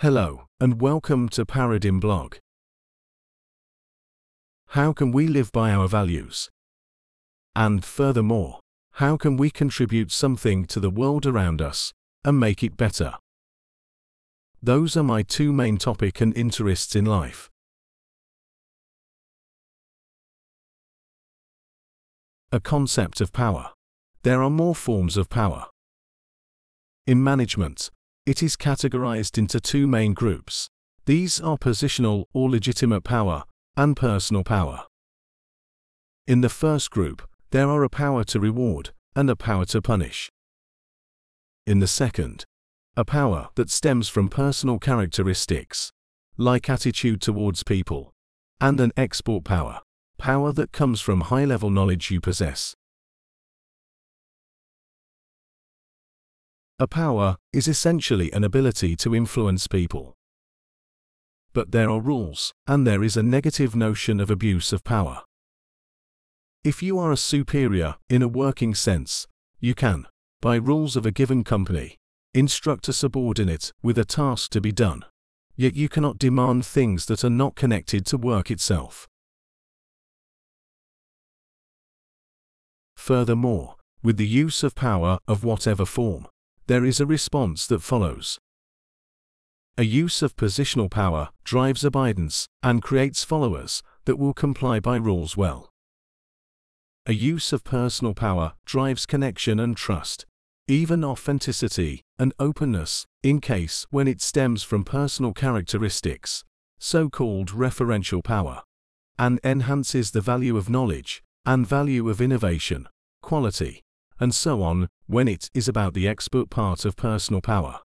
Hello, and welcome to Paradigm Blog. How can we live by our values? And furthermore, how can we contribute something to the world around us and make it better? Those are my two main topic and interests in life. A concept of power. There are more forms of power. In management, it is categorized into two main groups. These are positional or legitimate power and personal power. In the first group, there are a power to reward and a power to punish. In the second, a power that stems from personal characteristics, like attitude towards people, and an expert power, power that comes from high level knowledge you possess. A power is essentially an ability to influence people. But there are rules, and there is a negative notion of abuse of power. If you are a superior, in a working sense, you can, by rules of a given company, instruct a subordinate with a task to be done. Yet you cannot demand things that are not connected to work itself. Furthermore, with the use of power of whatever form, there is a response that follows. A use of positional power drives abidance and creates followers that will comply by rules well. A use of personal power drives connection and trust, even authenticity and openness, in case when it stems from personal characteristics, so-called referential power, and enhances the value of knowledge and value of innovation, quality, and so on, when it is about the expert part of personal power.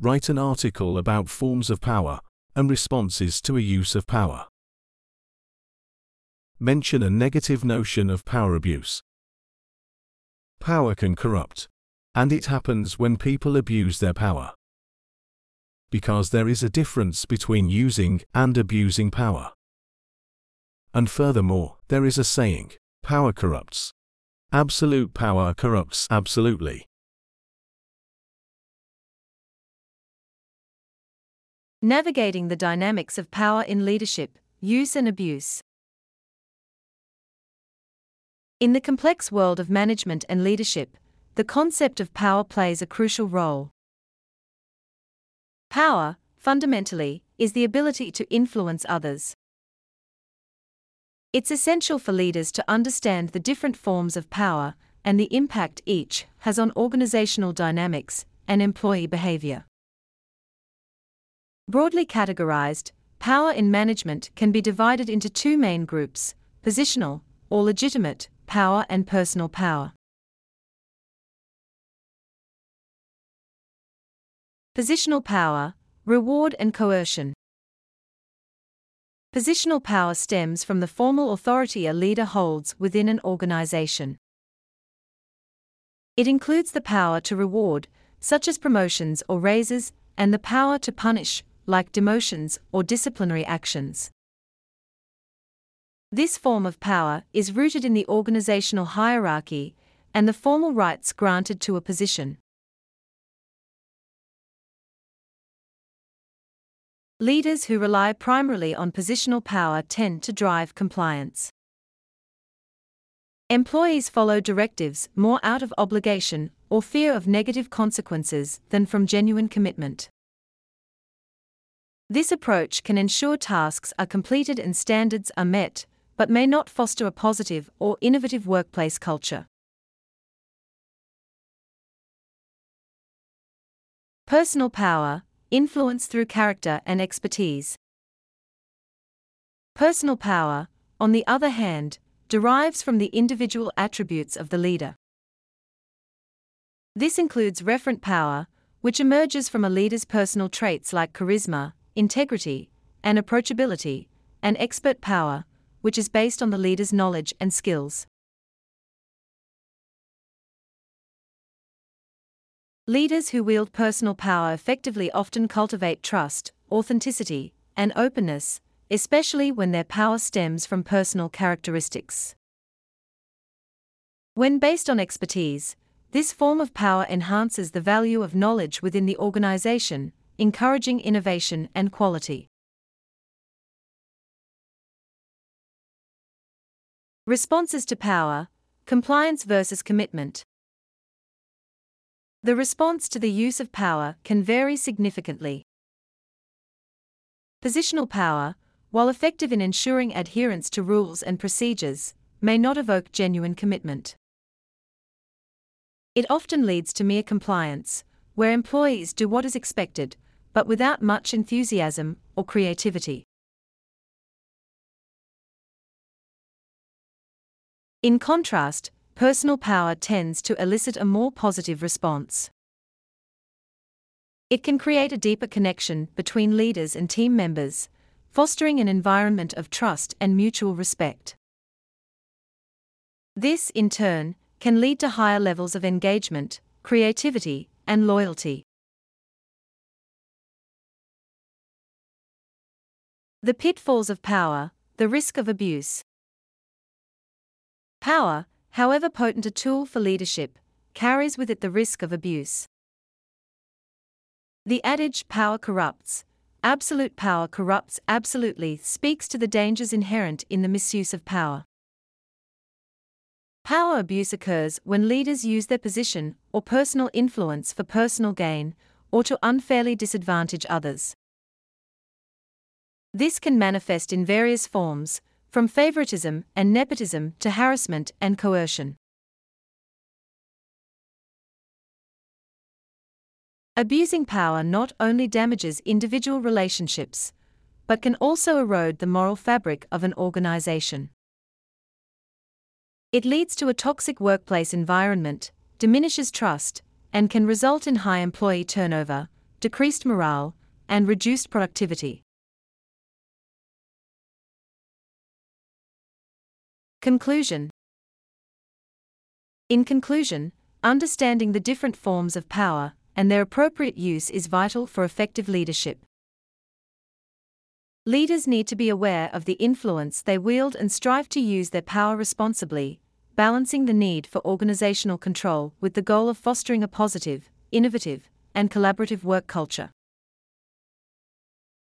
Write an article about forms of power and responses to a use of power. Mention a negative notion of power abuse. Power can corrupt, and it happens when people abuse their power. Because there is a difference between using and abusing power. And furthermore, there is a saying, power corrupts. Absolute power corrupts absolutely. Navigating the dynamics of power in leadership, use and abuse. In the complex world of management and leadership, the concept of power plays a crucial role. Power, fundamentally, is the ability to influence others. It's essential for leaders to understand the different forms of power and the impact each has on organizational dynamics and employee behavior. Broadly categorized, power in management can be divided into two main groups positional, or legitimate, power and personal power. Positional power, reward and coercion. Positional power stems from the formal authority a leader holds within an organization. It includes the power to reward, such as promotions or raises, and the power to punish, like demotions or disciplinary actions. This form of power is rooted in the organizational hierarchy and the formal rights granted to a position. Leaders who rely primarily on positional power tend to drive compliance. Employees follow directives more out of obligation or fear of negative consequences than from genuine commitment. This approach can ensure tasks are completed and standards are met, but may not foster a positive or innovative workplace culture. Personal power, influence through character and expertise. Personal power, on the other hand, derives from the individual attributes of the leader. This includes referent power, which emerges from a leader's personal traits like charisma, integrity, and approachability, and expert power, which is based on the leader's knowledge and skills. Leaders who wield personal power effectively often cultivate trust, authenticity, and openness, especially when their power stems from personal characteristics. When based on expertise, This form of power enhances the value of knowledge within the organization, encouraging innovation and quality. Responses to power compliance versus commitment. The response to the use of power can vary significantly. Positional power, while effective in ensuring adherence to rules and procedures, may not evoke genuine commitment. It often leads to mere compliance, where employees do what is expected, but without much enthusiasm or creativity. In contrast, personal power tends to elicit a more positive response. It can create a deeper connection between leaders and team members, fostering an environment of trust and mutual respect. This, in turn, can lead to higher levels of engagement, creativity, and loyalty. The pitfalls of power, the risk of abuse. Power, however potent a tool for leadership, carries with it the risk of abuse. The adage, power corrupts, absolute power corrupts absolutely, speaks to the dangers inherent in the misuse of power. Power abuse occurs when leaders use their position or personal influence for personal gain or to unfairly disadvantage others. This can manifest in various forms, from favoritism and nepotism to harassment and coercion. Abusing power not only damages individual relationships, but can also erode the moral fabric of an organization. It leads to a toxic workplace environment, diminishes trust, and can result in high employee turnover, decreased morale, and reduced productivity. Conclusion In conclusion, understanding the different forms of power and their appropriate use is vital for effective leadership. Leaders need to be aware of the influence they wield and strive to use their power responsibly, balancing the need for organizational control with the goal of fostering a positive, innovative, and collaborative work culture.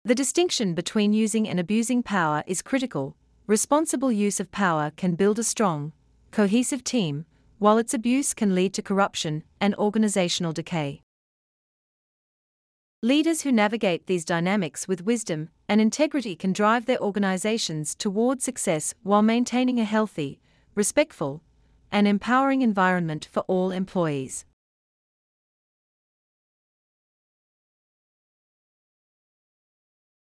The distinction between using and abusing power is critical, Responsible use of power can build a strong, cohesive team, while its abuse can lead to corruption and organizational decay. Leaders who navigate these dynamics with wisdom and integrity can drive their organizations toward success while maintaining a healthy, respectful, and empowering environment for all employees.